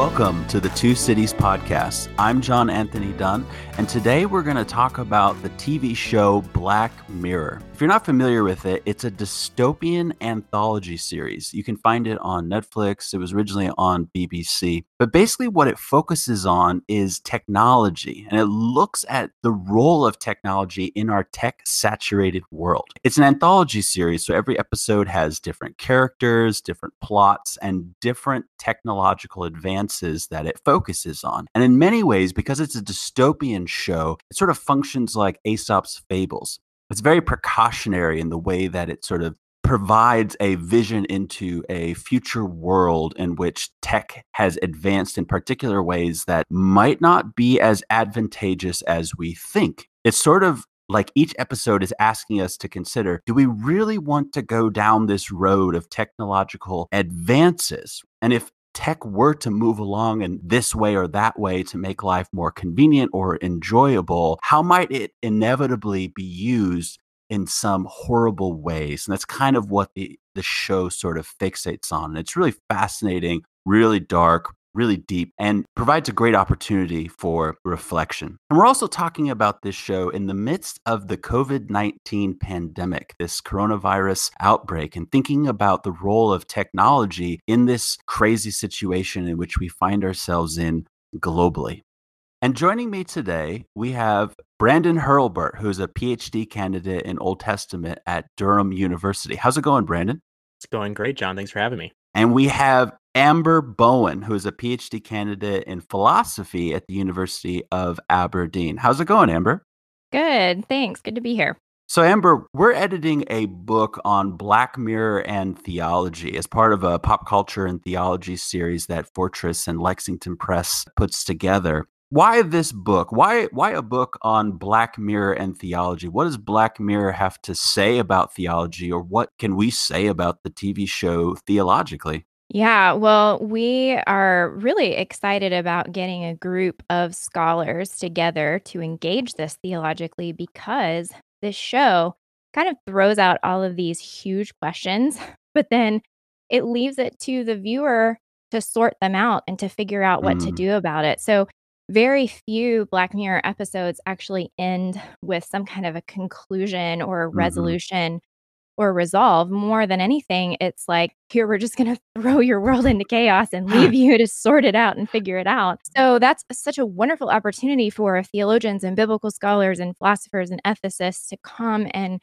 Welcome to the Two Cities Podcast. I'm John Anthony Dunne, and today we're going to talk about the TV show Black Mirror. If you're not familiar with it, it's a dystopian anthology series. You can find it on Netflix. It was originally on BBC. But basically, what it focuses on is technology, and it looks at the role of technology in our tech saturated world. It's an anthology series, so every episode has different characters, different plots, and different technological advances that it focuses on. And in many ways, because it's a dystopian show, it sort of functions like Aesop's fables it's very precautionary in the way that it sort of provides a vision into a future world in which tech has advanced in particular ways that might not be as advantageous as we think. It's sort of like each episode is asking us to consider do we really want to go down this road of technological advances? And if tech were to move along in this way or that way to make life more convenient or enjoyable, how might it inevitably be used in some horrible ways? And that's kind of what the, the show sort of fixates on. And it's really fascinating, really dark, really deep and provides a great opportunity for reflection. And we're also talking about this show in the midst of the COVID 19 pandemic, this coronavirus outbreak, and thinking about the role of technology in this crazy situation in which we find ourselves in globally. And joining me today, we have Brandon Hurlbert, who's a PhD candidate in Old Testament at Durham University. How's it going, Brandon? It's going great, John. Thanks for having me. And we have Amber Bowen, who is a PhD candidate in philosophy at the University of Aberdeen. How's it going, Amber? Good. Thanks. Good to be here. So, Amber, we're editing a book on Black Mirror and theology as part of a pop culture and theology series that Fortress and Lexington Press puts together. Why this book? Why why a book on Black Mirror and theology? What does Black Mirror have to say about theology or what can we say about the TV show theologically? Yeah, well, we are really excited about getting a group of scholars together to engage this theologically because this show kind of throws out all of these huge questions, but then it leaves it to the viewer to sort them out and to figure out what mm. to do about it. So, very few Black Mirror episodes actually end with some kind of a conclusion or a mm-hmm. resolution or resolve. More than anything, it's like, here, we're just going to throw your world into chaos and leave you to sort it out and figure it out. So that's such a wonderful opportunity for theologians and biblical scholars and philosophers and ethicists to come and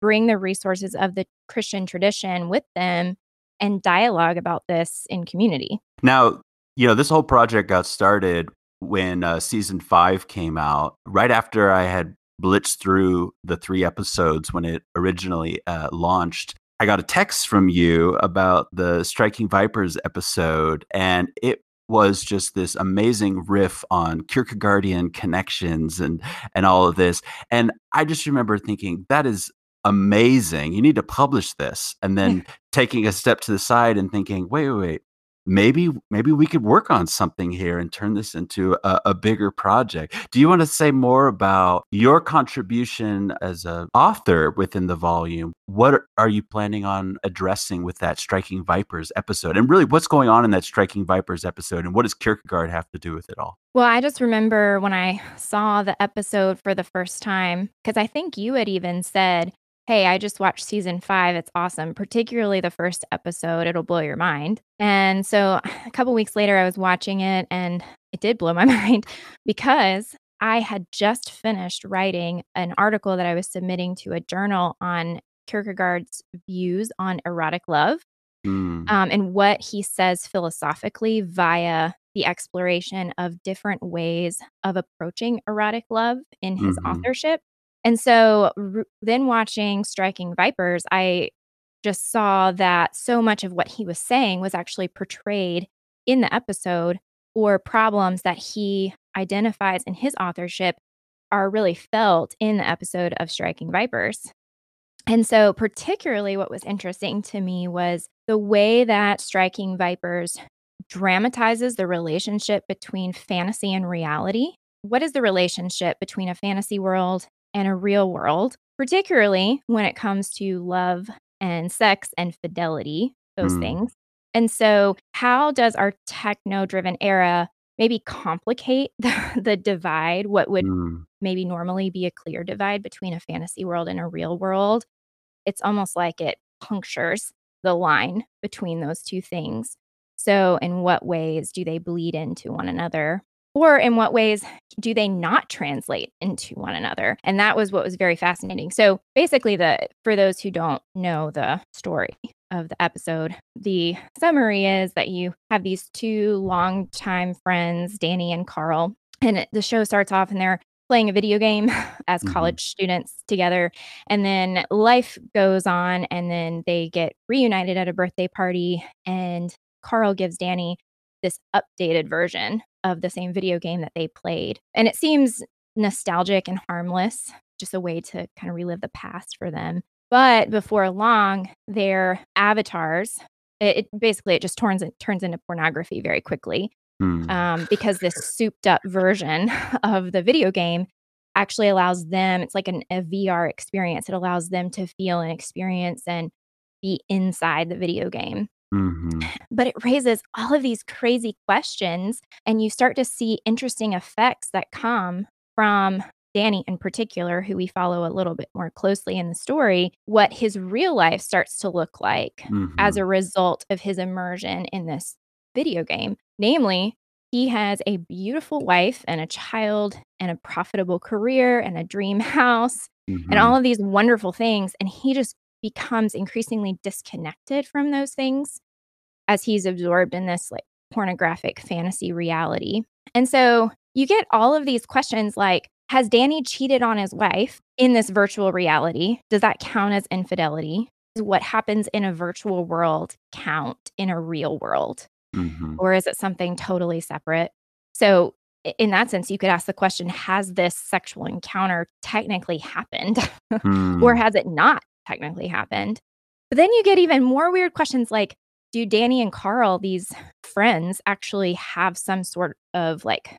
bring the resources of the Christian tradition with them and dialogue about this in community. Now, you know, this whole project got started when uh, season five came out, right after I had blitzed through the three episodes when it originally uh, launched. I got a text from you about the Striking Vipers episode, and it was just this amazing riff on Kierkegaardian connections and and all of this. And I just remember thinking that is amazing. You need to publish this. And then taking a step to the side and thinking, wait, wait, wait maybe maybe we could work on something here and turn this into a, a bigger project. Do you want to say more about your contribution as an author within the volume? What are you planning on addressing with that Striking Vipers episode? And really, what's going on in that Striking Vipers episode? And what does Kierkegaard have to do with it all? Well, I just remember when I saw the episode for the first time, because I think you had even said, hey, I just watched season five. It's awesome, particularly the first episode. It'll blow your mind. And so a couple weeks later, I was watching it and it did blow my mind because I had just finished writing an article that I was submitting to a journal on Kierkegaard's views on erotic love mm. um, and what he says philosophically via the exploration of different ways of approaching erotic love in his mm-hmm. authorship. And so r- then watching Striking Vipers, I just saw that so much of what he was saying was actually portrayed in the episode or problems that he identifies in his authorship are really felt in the episode of Striking Vipers. And so, particularly, what was interesting to me was the way that Striking Vipers dramatizes the relationship between fantasy and reality. What is the relationship between a fantasy world and a real world, particularly when it comes to love and sex and fidelity, those mm. things. And so, how does our techno driven era maybe complicate the, the divide? What would Mm. maybe normally be a clear divide between a fantasy world and a real world? It's almost like it punctures the line between those two things. So, in what ways do they bleed into one another? Or in what ways do they not translate into one another? And that was what was very fascinating. So, basically, the for those who don't know the story of the episode, the summary is that you have these two longtime friends, Danny and Carl, and it, the show starts off and they're playing a video game as Mhm. college students together. And then life goes on, and then they get reunited at a birthday party. And Carl gives Danny this updated version of the same video game that they played. And it seems nostalgic and harmless, just a way to kind of relive the past for them. But before long, their avatars, it, it basically it just turns it turns into pornography very quickly Mm. um, because this souped up version of the video game actually allows them it's like an, a vr experience it allows them to feel and experience and be inside the video game Mhm. but it raises all of these crazy questions and you start to see interesting effects that come from Danny in particular who we follow a little bit more closely in the story what his real life starts to look like as Mhm. a result of his immersion in this video game namely he has a beautiful wife and a child and a profitable career and a dream house and Mhm. all of these wonderful things. And he just becomes increasingly disconnected from those things as he's absorbed in this like pornographic fantasy reality. And so you get all of these questions like, has Danny cheated on his wife in this virtual reality? Does that count as infidelity? Does what happens in a virtual world count in a real world? Mhm. or is it something totally separate? So, in that sense, you could ask the question Has this sexual encounter technically happened, or Mm. has it not technically happened? But then you get even more weird questions like Do Danny and Carl, these friends, actually have some sort of like,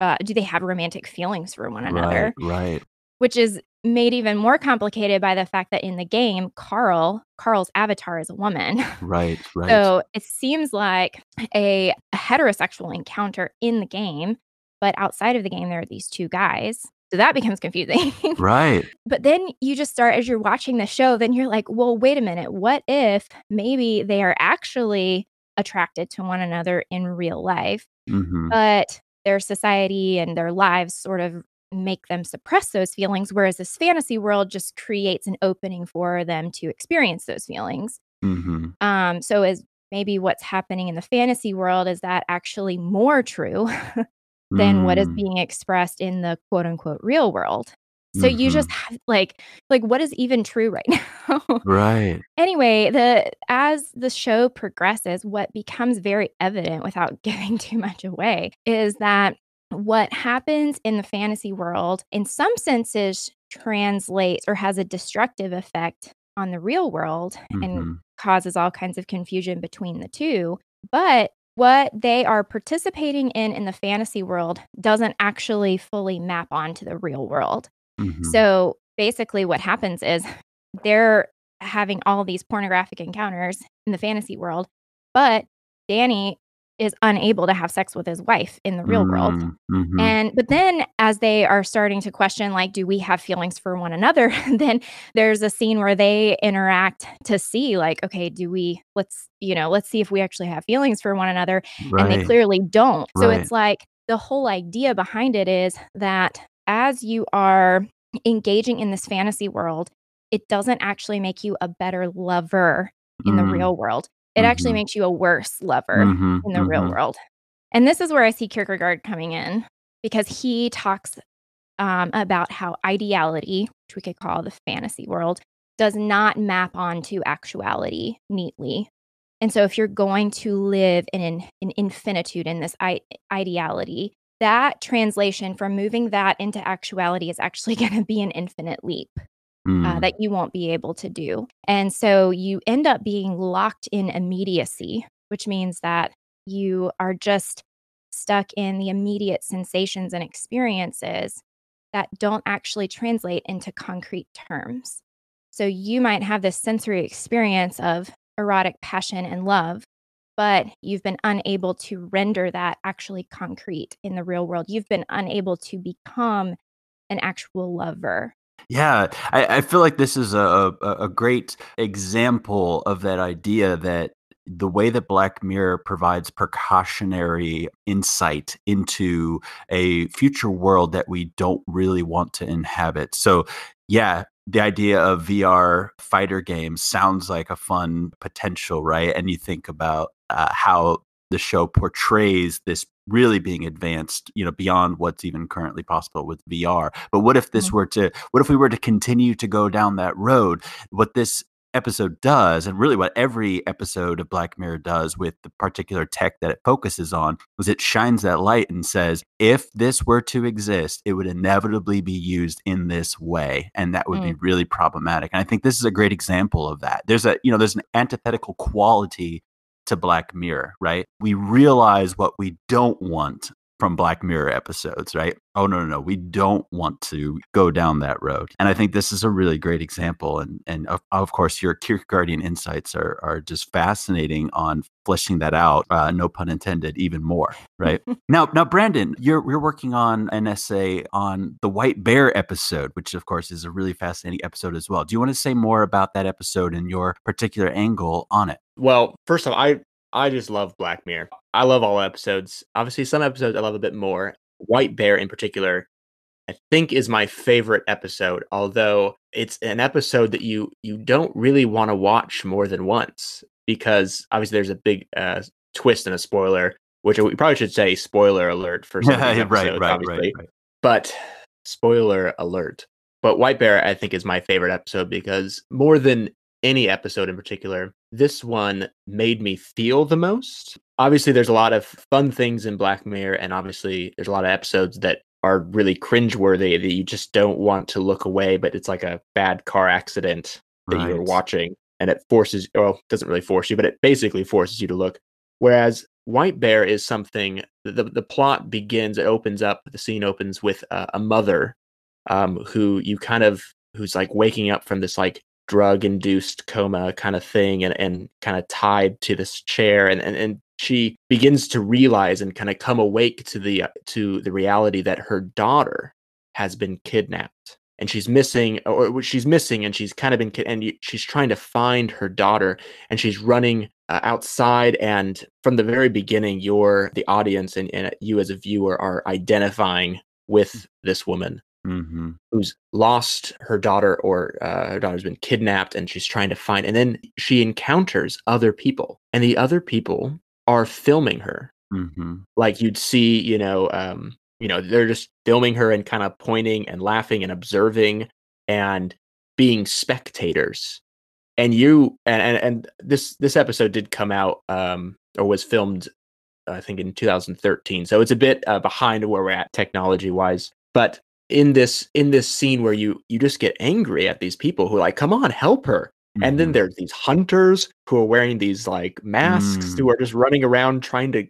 uh, do they have romantic feelings for one another? Right, right. Which is made even more complicated by the fact that in the game, Carl, Carl's avatar is a woman. Right, right. So it seems like a, a heterosexual encounter in the game, but outside of the game, there are these two guys. So that becomes confusing. Right. but then you just start, as you're watching the show, then you're like, well, wait a minute. What if maybe they are actually attracted to one another in real life, Mhm. but their society and their lives sort of make them suppress those feelings, whereas this fantasy world just creates an opening for them to experience those feelings. Mhm. Um, so is maybe what's happening in the fantasy world is that actually more true than what is Mm. being expressed in the quote unquote real world. So you just have like like what is even true right now? Right. anyway, the as the show progresses, what becomes very evident without giving too much away is that what happens in the fantasy world in some senses translates or has a destructive effect on the real world and Mhm. causes all kinds of confusion between the two. But what they are participating in in the fantasy world doesn't actually fully map onto the real world. Mhm. So basically, what happens is they're having all these pornographic encounters in the fantasy world, but Danny is unable to have sex with his wife in the real world. Mm, mhm. And but then as they are starting to question like do we have feelings for one another then there's a scene where they interact to see like okay do we let's you know let's see if we actually have feelings for one another and they clearly don't. So it's like the whole idea behind it is that as you are engaging in this fantasy world it doesn't actually make you a better lover in the Mm, real world. It actually mhm. makes you a worse lover Mhm, in the real mhm. world. And this is where I see Kierkegaard coming in because he talks um, about how ideality, which we could call the fantasy world, does not map onto actuality neatly. And so, if you're going to live in an, an infinitude in this I- ideality, that translation from moving that into actuality is actually going to be an infinite leap uh, Mm, that you won't be able to do. And so you end up being locked in immediacy, which means that you are just stuck in the immediate sensations and experiences that don't actually translate into concrete terms. So you might have this sensory experience of erotic passion and love, but you've been unable to render that actually concrete in the real world. You've been unable to become an actual lover. Yeah, I, I feel like this is a, a, a great example of that idea that the way that Black Mirror provides precautionary insight into a future world that we don't really want to inhabit. So, yeah, the idea of VR fighter games sounds like a fun potential, right? And you think about uh, how the show portrays this really being advanced, you know, beyond what's even currently possible with VR. But what if this mm-hmm. were to, what if we were to continue to go down that road? What this episode does, and really what every episode of Black Mirror does with the particular tech that it focuses on, is it shines that light and says, if this were to exist, it would inevitably be used in this way. And that would mm. be really problematic. And I think this is a great example of that. There's a, you know, there's an antithetical quality to Black Mirror, right? We realize what we don't want from Black Mirror episodes, right? Oh no, no, no, we don't want to go down that road. And I think this is a really great example. And and of, of course, your Kierkegaardian insights are are just fascinating on fleshing that out. Uh, no pun intended, even more, right? now, now, Brandon, you're you're working on an essay on the White Bear episode, which of course is a really fascinating episode as well. Do you want to say more about that episode and your particular angle on it? Well, first of all, I I just love Black Mirror. I love all episodes. Obviously, some episodes I love a bit more. White Bear, in particular, I think is my favorite episode. Although it's an episode that you you don't really want to watch more than once because obviously there's a big uh, twist and a spoiler, which we probably should say spoiler alert for some episodes, right, right, obviously. Right, right. But spoiler alert. But White Bear, I think, is my favorite episode because more than any episode in particular, this one made me feel the most. Obviously, there's a lot of fun things in Black Mirror, and obviously, there's a lot of episodes that are really cringeworthy that you just don't want to look away, but it's like a bad car accident that right. you're watching, and it forces, well, doesn't really force you, but it basically forces you to look. Whereas White Bear is something, the, the plot begins, it opens up, the scene opens with a, a mother um, who you kind of, who's like waking up from this like drug induced coma kind of thing and, and kind of tied to this chair and, and, and she begins to realize and kind of come awake to the uh, to the reality that her daughter has been kidnapped and she's missing or she's missing and she's kind of been and she's trying to find her daughter and she's running uh, outside and from the very beginning you're the audience and, and you as a viewer are identifying with this woman mm-hmm. who's lost her daughter or uh, her daughter's been kidnapped and she's trying to find and then she encounters other people and the other people are filming her mm-hmm. like you'd see you know um, you know they're just filming her and kind of pointing and laughing and observing and being spectators and you and and, and this this episode did come out um or was filmed i think in 2013 so it's a bit uh, behind where we're at technology wise but in this in this scene where you you just get angry at these people who are like come on help her mm-hmm. and then mm-hmm. there's these hunters who are wearing these like masks mm. who are just running around trying to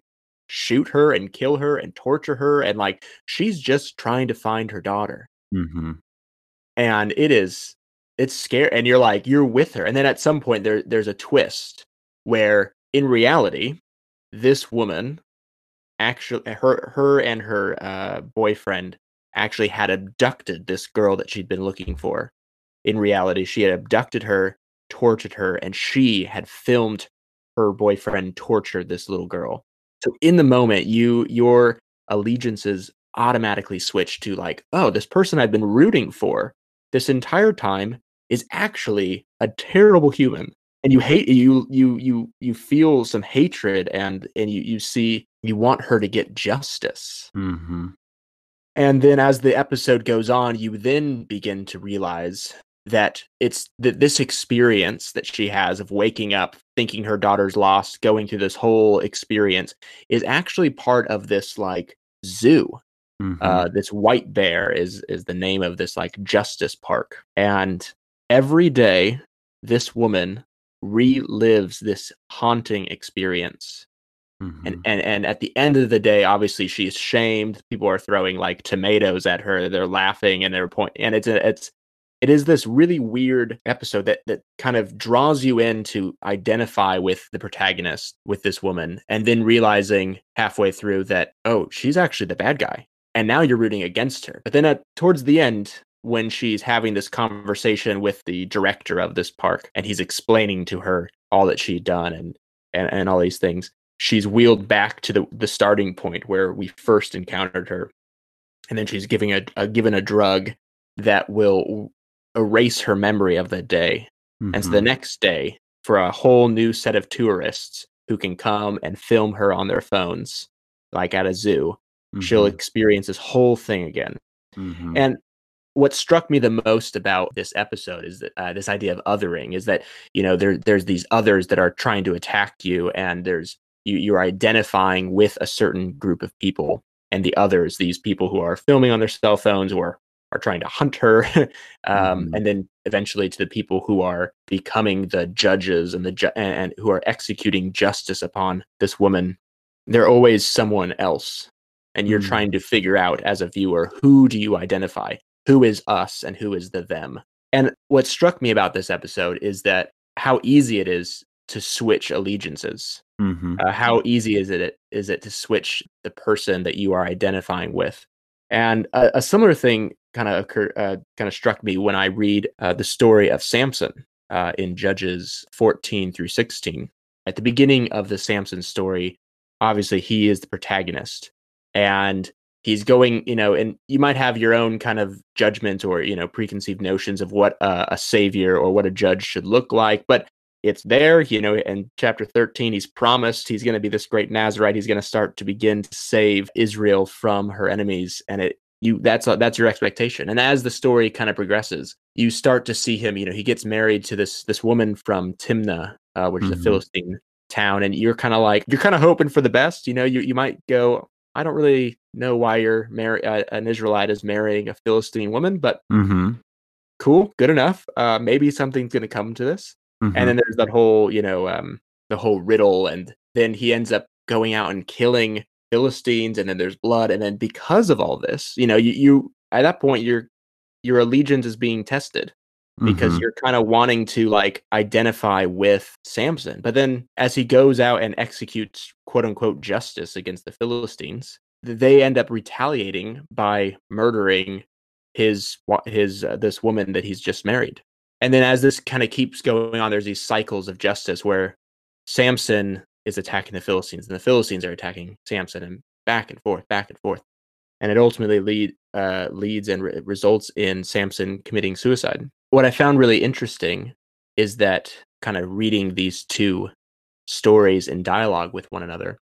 shoot her and kill her and torture her and like she's just trying to find her daughter mm-hmm. and it is it's scary and you're like you're with her and then at some point there there's a twist where in reality this woman actually her her and her uh, boyfriend actually had abducted this girl that she'd been looking for. In reality, she had abducted her, tortured her, and she had filmed her boyfriend torture this little girl. So in the moment, you your allegiances automatically switch to like, oh, this person I've been rooting for this entire time is actually a terrible human. And you hate you you you you feel some hatred and and you you see you want her to get justice. Mm-hmm. And then as the episode goes on, you then begin to realize that it's that this experience that she has of waking up, thinking her daughter's lost, going through this whole experience is actually part of this like zoo. Mm-hmm. Uh, this white bear is is the name of this like justice park, and every day this woman relives this haunting experience Mm-hmm. And, and and at the end of the day, obviously she's shamed. People are throwing like tomatoes at her. They're laughing and they're pointing. And it's a, it's it is this really weird episode that that kind of draws you in to identify with the protagonist with this woman and then realizing halfway through that oh she's actually the bad guy and now you're rooting against her but then at, towards the end when she's having this conversation with the director of this park and he's explaining to her all that she'd done and and, and all these things she's wheeled back to the, the starting point where we first encountered her and then she's giving a, a given a drug that will erase her memory of the day. Mm-hmm. And so the mm-hmm. next day, for a whole new set of tourists who can come and film her on their phones, like at a zoo, mm-hmm. she'll experience this whole thing again. Mm-hmm. And what struck me the most about this episode is that uh, this idea of othering is that you know there there's these others that are trying to attack you, and there's you you're identifying with a certain group of people, and the others, these people who are filming on their cell phones or are trying to hunt her, um, mm. and then eventually to the people who are becoming the judges and the ju- and, who are executing justice upon this woman. They're always someone else, and you're mm. trying to figure out as a viewer who do you identify, who is us, and who is the them. And what struck me about this episode is that how easy it is to switch allegiances. Mm-hmm. Uh, how easy is it is it to switch the person that you are identifying with? And a, a similar thing kind of occur, uh, kind of struck me when I read uh, the story of Samson uh, in Judges 14 through 16. At the beginning of the Samson story, obviously he is the protagonist, and he's going, you know, and you might have your own kind of judgment or you know preconceived notions of what a, a savior or what a judge should look like, but it's there, you know, in chapter 13, he's promised he's going to be this great Nazarite. He's going to start to begin to save Israel from her enemies. And it you that's uh, that's your expectation and as the story kind of progresses you start to see him you know he gets married to this this woman from timnah uh, which mm-hmm. is a mm-hmm. philistine town and you're kind of like you're kind of hoping for the best you know you, you might go i don't really know why you're marry uh, an israelite is marrying a philistine woman but mm-hmm. cool good enough uh, maybe something's going to come to this mm-hmm. and then there's that whole you know um, the whole riddle and then he ends up going out and killing Philistines, and then there's blood, and then because of all this, you know, you, you at that point your your allegiance is being tested because mm-hmm. you're kind of wanting to like identify with Samson. But then as he goes out and executes quote unquote justice against the Philistines, they end up retaliating by murdering his his uh, this woman that he's just married. And then as this kind of keeps going on, there's these cycles of justice where Samson is attacking the Philistines, and the Philistines are attacking Samson, and back and forth, back and forth, and it ultimately lead uh, leads and re- results in Samson committing suicide. What I found really interesting is that kind of reading these two stories in dialogue with one another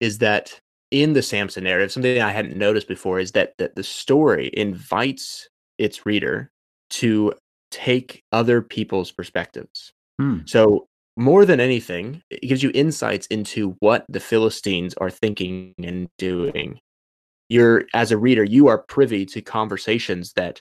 is that in the Samson narrative, something I hadn't noticed before is that that the story invites its reader to take other people's perspectives. Hmm. So more than anything, it gives you insights into what the Philistines are thinking and doing. You're, as a reader, you are privy to conversations that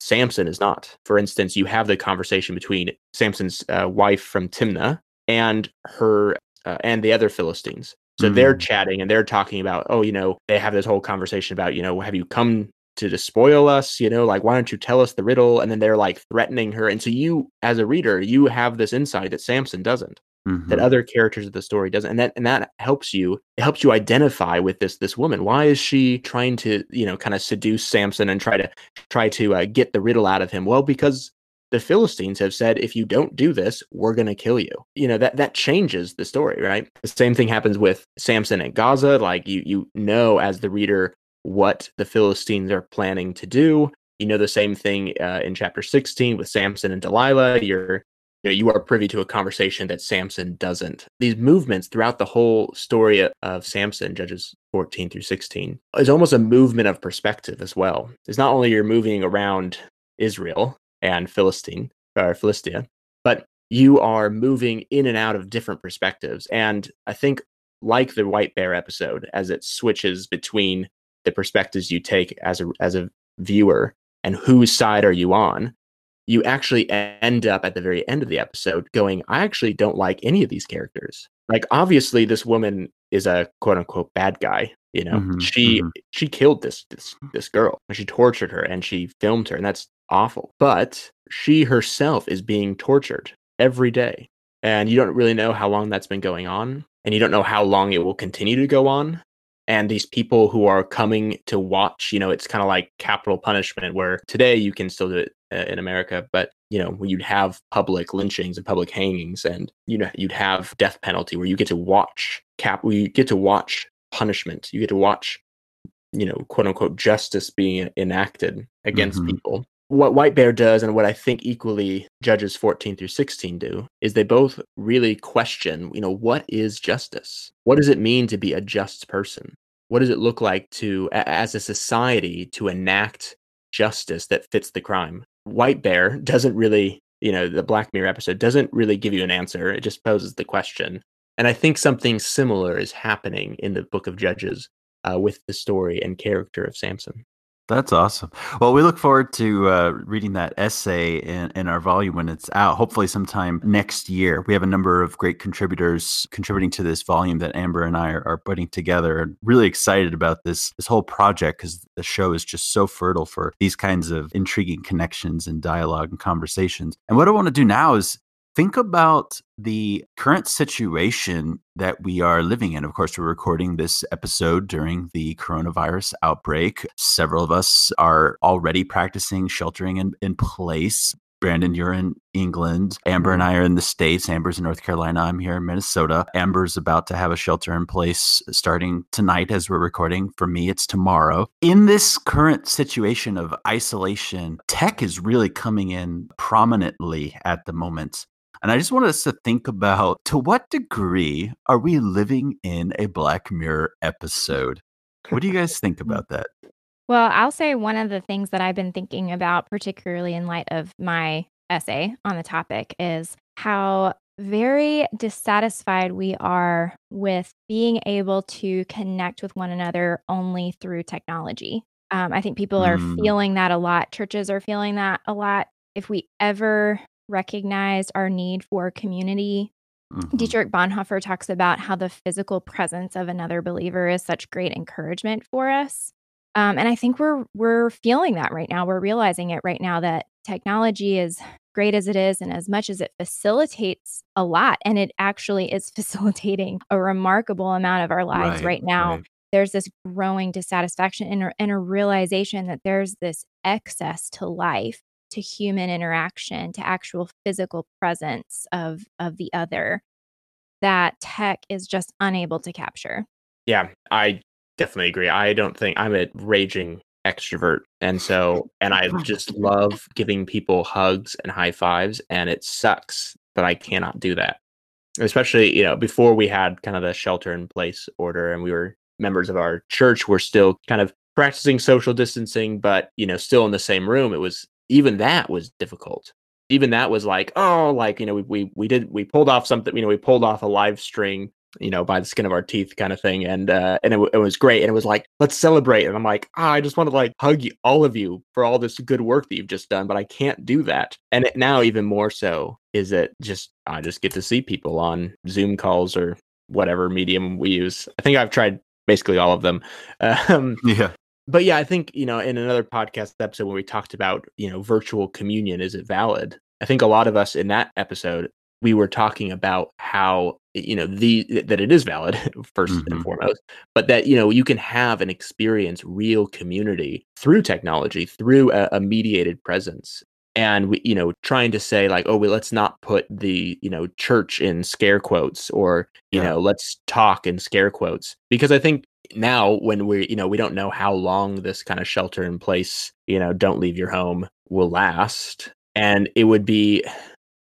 Samson is not. For instance, you have the conversation between Samson's uh, wife from Timnah and her uh, and the other Philistines. So mm-hmm. they're chatting and they're talking about, oh, you know, they have this whole conversation about, you know, have you come to despoil us you know like why don't you tell us the riddle and then they're like threatening her and so you as a reader you have this insight that samson doesn't mm-hmm. that other characters of the story doesn't and that and that helps you it helps you identify with this this woman why is she trying to you know kind of seduce samson and try to try to uh, get the riddle out of him well because the Philistines have said, if you don't do this, we're going to kill you. You know, that, that changes the story, right? The same thing happens with Samson and Gaza. Like you, you know, as the reader, what the Philistines are planning to do. You know the same thing uh, in chapter 16 with Samson and Delilah. You're you know you are privy to a conversation that Samson doesn't. These movements throughout the whole story of Samson, Judges 14 through 16, is almost a movement of perspective as well. It's not only you're moving around Israel and Philistine or Philistia, but you are moving in and out of different perspectives. And I think like the White Bear episode, as it switches between the perspectives you take as a as a viewer and whose side are you on you actually end up at the very end of the episode going i actually don't like any of these characters like obviously this woman is a quote unquote bad guy you know mm-hmm, she mm-hmm. she killed this this this girl and she tortured her and she filmed her and that's awful. But she herself is being tortured every day. And you don't really know how long that's been going on. And you don't know how long it will continue to go on. And these people who are coming to watch, you know, it's kind of like capital punishment, where today you can still do it uh, in America, but you know, you'd have public lynchings and public hangings, and you know, you'd have death penalty, where you get to watch cap, you get to watch punishment, you get to watch, you know, quote unquote justice being enacted against Mhm. people what White Bear does and what I think equally judges 14 through 16 do is they both really question, you know, what is justice? What does it mean to be a just person? What does it look like to as a society to enact justice that fits the crime? White Bear doesn't really, you know, the Black Mirror episode doesn't really give you an answer. It just poses the question. And I think something similar is happening in the book of Judges uh, with the story and character of Samson. That's awesome. Well, we look forward to uh, reading that essay in, in our volume when it's out, hopefully sometime next year. We have a number of great contributors contributing to this volume that Amber and I are, are putting together. And really excited about this this whole project because the show is just so fertile for these kinds of intriguing connections and dialogue and conversations. And what I want to do now is think about the current situation that we are living in. Of course, we're recording this episode during the coronavirus outbreak. Several of us are already practicing sheltering in, in place. Brandon, you're in England. Amber and mm-hmm. I are in the States. Amber's in North Carolina. I'm here in Minnesota. Amber's about to have a shelter in place starting tonight as we're recording. For me, it's tomorrow. In this current situation of isolation, tech is really coming in prominently at the moment. And I just wanted us to think about to what degree are we living in a Black Mirror episode? What do you guys think about that? Well, I'll say one of the things that I've been thinking about, particularly in light of my essay on the topic, is how very dissatisfied we are with being able to connect with one another only through technology. Um, I think people are Mm. feeling that a lot. Churches are feeling that a lot. If we ever recognized our need for community, Mhm. Dietrich Bonhoeffer talks about how the physical presence of another believer is such great encouragement for us. Um, and I think we're we're feeling that right now. We're realizing it right now that technology is great as it is, and as much as it facilitates a lot, and it actually is facilitating a remarkable amount of our lives Right, right, now. right. There's this growing dissatisfaction and a, and a realization that there's this excess to life, to human interaction, to actual physical presence of of the other that tech is just unable to capture. Yeah, I definitely agree. I don't think I'm a raging extrovert. And so, and I just love giving people hugs and high fives. And it sucks that I cannot do that. Especially, you know, before we had kind of the shelter in place order and we were members of our church, we're still kind of practicing social distancing, but, you know, still in the same room. It was even that was difficult. Even that was like, oh, like, you know, we, we, we did, we pulled off something, you know, we pulled off a live stream you know, by the skin of our teeth kind of thing. And uh, and it, it was great. And it was like, let's celebrate. And I'm like, ah, I just want to like hug you, all of you for all this good work that you've just done, but I can't do that. And it, now even more so is that just I just get to see people on Zoom calls or whatever medium we use. I think I've tried basically all of them. Um, Yeah. But yeah, I think you know, in another podcast episode when we talked about you know virtual communion, is it valid? I think a lot of us in that episode we were talking about how you know the that it is valid 1st Mhm. and foremost, but that you know you can have and experience real community through technology, through a, a mediated presence. And we, you know, trying to say like, oh, well, let's not put the, you know, church in scare quotes, or you Yeah. know, let's talk in scare quotes, because I think now when we you know we don't know how long this kind of shelter in place you know don't leave your home will last. And it would be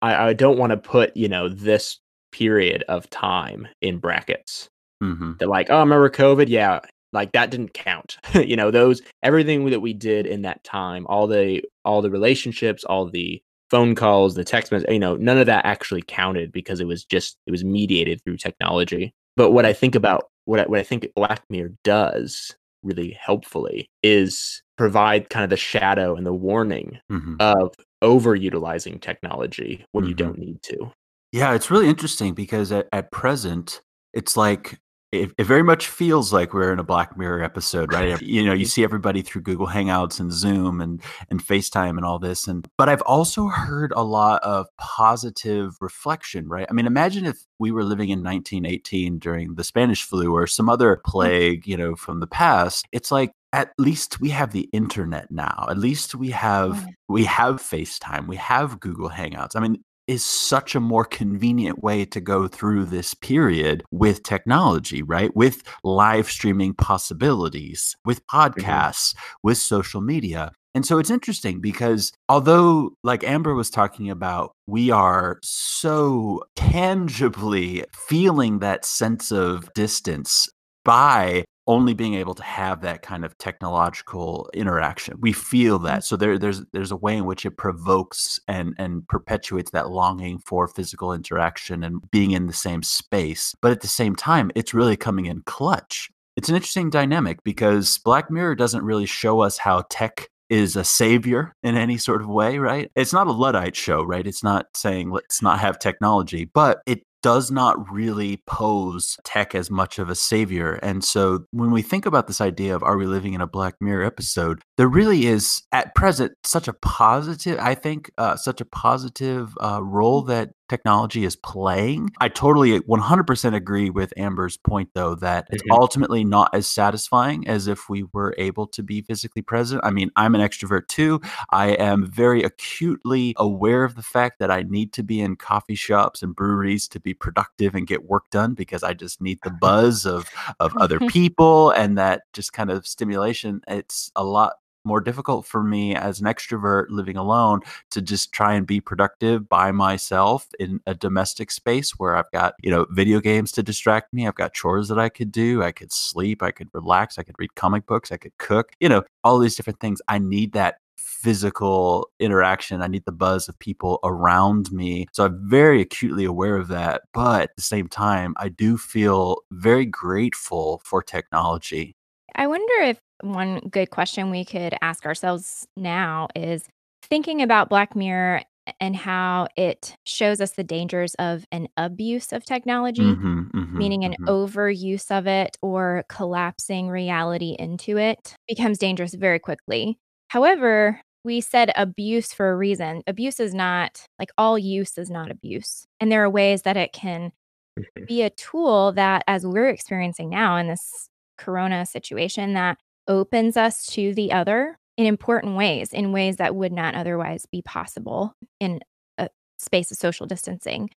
i, I don't want to put you know this period of time in brackets. Hmm that like oh remember covid? Yeah like that didn't count. You know those everything that we did in that time all the all the relationships all the phone calls the text messages you know none of that actually counted because it was just it was mediated through technology. But what i think about what I, what I think black mirror does really helpfully is provide kind of the shadow and the warning hmm of overutilizing technology when you Mhm. don't need to Yeah, it's really interesting because at, at present, it's like it, it, very much feels like we're in a Black Mirror episode, right? you know, you see everybody through Google Hangouts and Zoom and and FaceTime and all this, and but I've also heard a lot of positive reflection, right? I mean, imagine if we were living in 1918 during the Spanish flu or some other mm. plague, you know, from the past. It's like at least we have the internet now. At least we have we have FaceTime, we have Google Hangouts. I mean, is such a more convenient way to go through this period with technology, right? With live streaming possibilities, with mm-hmm. podcasts, mm-hmm. with social media. And so it's interesting because although, like Amber was talking about, we are so tangibly feeling that sense of distance by only being able to have that kind of technological interaction. We feel that. Mm. So there, there's there's a way in which it provokes and and perpetuates that longing for physical interaction and being in the same space. But at the same time, it's really coming in clutch. It's an interesting dynamic because Black Mirror doesn't really show us how tech is a savior in any sort of way, right? It's not a Luddite show, right? It's not saying let's not have technology, but it does not really pose tech as much of a savior. And so when we think about this idea of are we living in a Black Mirror episode, there really is at present such a positive, I think, uh, such a positive uh, role that technology is playing. I totally 100% agree with Amber's point, though, that it's mm-hmm. ultimately not as satisfying as if we were able to be physically present. I mean, I'm an extrovert too. I am very acutely aware of the fact that I need to be in coffee shops and breweries to be productive and get work done because I just need the buzz of, of other people and that just kind of stimulation. It's a lot more difficult for me as an extrovert living alone to just try and be productive by myself in a domestic space where I've got, you know, video games to distract me. I've got chores that I could do. I could sleep. I could relax. I could read comic books. I could cook, you know, all these different things. I need that physical interaction. I need the buzz of people around me. So I'm very acutely aware of that. But at the same time, I do feel very grateful for technology. I wonder if one good question we could ask ourselves now is thinking about Black Mirror and how it shows us the dangers of an abuse of technology, mm-hmm, mm-hmm, meaning an mm-hmm. overuse of it or collapsing reality into it becomes dangerous very quickly. However, we said abuse for a reason. Abuse is not like all use is not abuse. And there are ways that it can be a tool that, as we're experiencing now in this corona situation, that opens us to the other in important ways, in ways that would not otherwise be possible in a space of social distancing.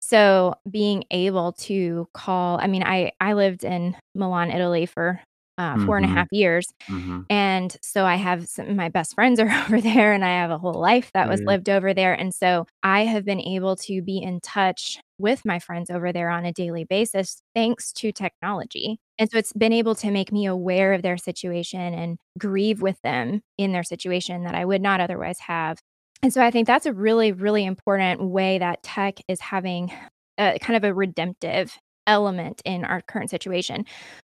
So being able to call, I mean, I I lived in Milan, Italy for uh, four and a mm-hmm. half years. Mm-hmm. And so I have some my best friends are over there, and I have a whole life that was mm-hmm. lived over there. And so I have been able to be in touch with my friends over there on a daily basis thanks to technology. And so it's been able to make me aware of their situation and grieve with them in their situation that I would not otherwise have. And so I think that's a really, really important way that tech is having a, kind of a redemptive element in our current situation.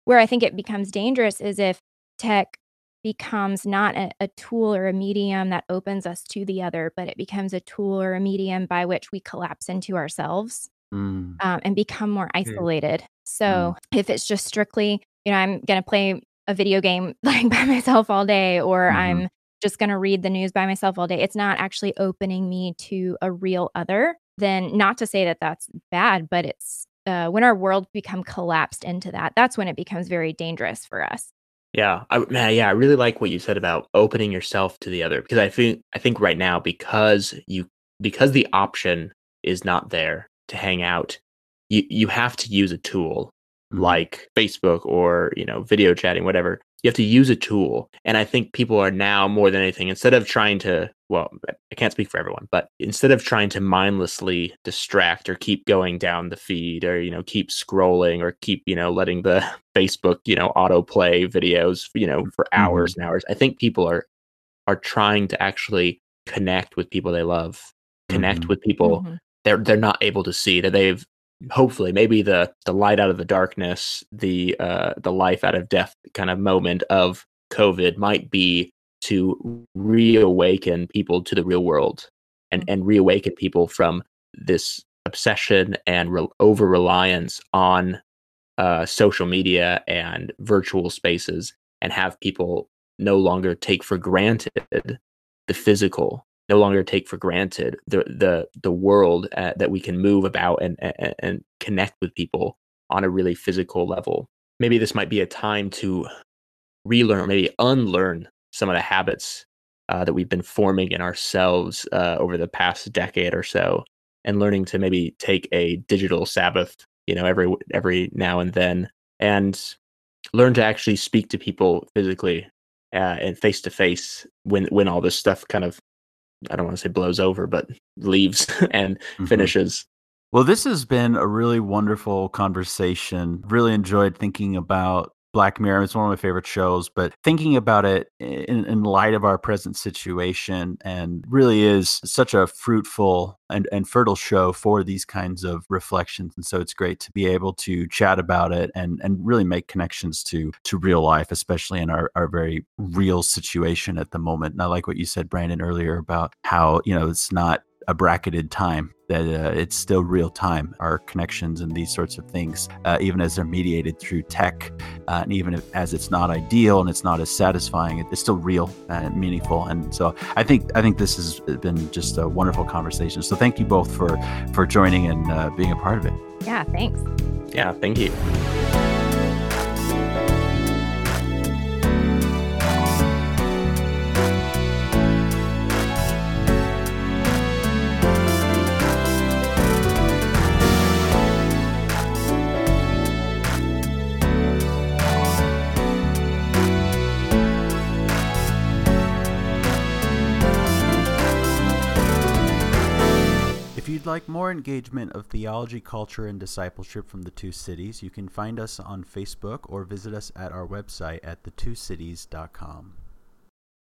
Where I think it becomes dangerous is if tech becomes not a, a, tool or a medium that opens us to the other, but it becomes a tool or a medium by which we collapse into ourselves mm. um, and become more isolated. Mm. So mm. if it's just strictly, you know, I'm going to play a video game like by myself all day, or mm-hmm. I'm just going to read the news by myself all day, it's not actually opening me to a real other. Then, not to say that that's bad, but it's uh, when our world become collapsed into that, that's when it becomes very dangerous for us. Yeah, I, man, yeah, I really like what you said about opening yourself to the other because I think I think right now because you because the option is not there to hang out, you you have to use a tool mm-hmm. like Facebook or you know video chatting, whatever. You have to use a tool, and I think people are now more than anything instead of trying to well, I can't speak for everyone, but instead of trying to mindlessly distract or keep going down the feed or, you know, keep scrolling or keep, you know, letting the Facebook, you know, autoplay videos, you know, for hours mm-hmm. and hours, I think people are are trying to actually connect with people they love, connect mm-hmm. with people mm-hmm. they're they're not able to see that they've hopefully maybe the the light out of the darkness, the uh the life out of death kind of moment of COVID might be to reawaken people to the real world and, mm-hmm. and reawaken people from this obsession and re- over reliance on uh, social media and virtual spaces and have people no longer take for granted the physical no longer take for granted the the the world uh, that we can move about and, and and connect with people on a really physical level. Maybe this might be a time to relearn maybe unlearn some of the habits uh, that we've been forming in ourselves uh, over the past decade or so and learning to maybe take a digital sabbath you know every every now and then and learn to actually speak to people physically uh, and face to face when when all this stuff kind of I don't want to say blows over, but leaves and mm-hmm. finishes. Well, this has been a really wonderful conversation. Really enjoyed thinking about Black Mirror. It's one of my favorite shows, but thinking about it in, in, light of our present situation and really is such a fruitful and, and fertile show for these kinds of reflections. And so it's great to be able to chat about it and, and really make connections to to real life, especially in our, our very real situation at the moment. And I like what you said, Brandon, earlier about how, you know, it's not a bracketed time that uh, it's still real time our connections and these sorts of things uh, even as they're mediated through tech uh, and even if, as it's not ideal and it's not as satisfying it's still real and meaningful. And so i think i think this has been just a wonderful conversation. So thank you both for for joining and uh, being a part of it. Yeah thanks. Yeah thank you more engagement of theology, culture, and discipleship from the two cities, you can find us on Facebook or visit us at our website at thetwocities.com.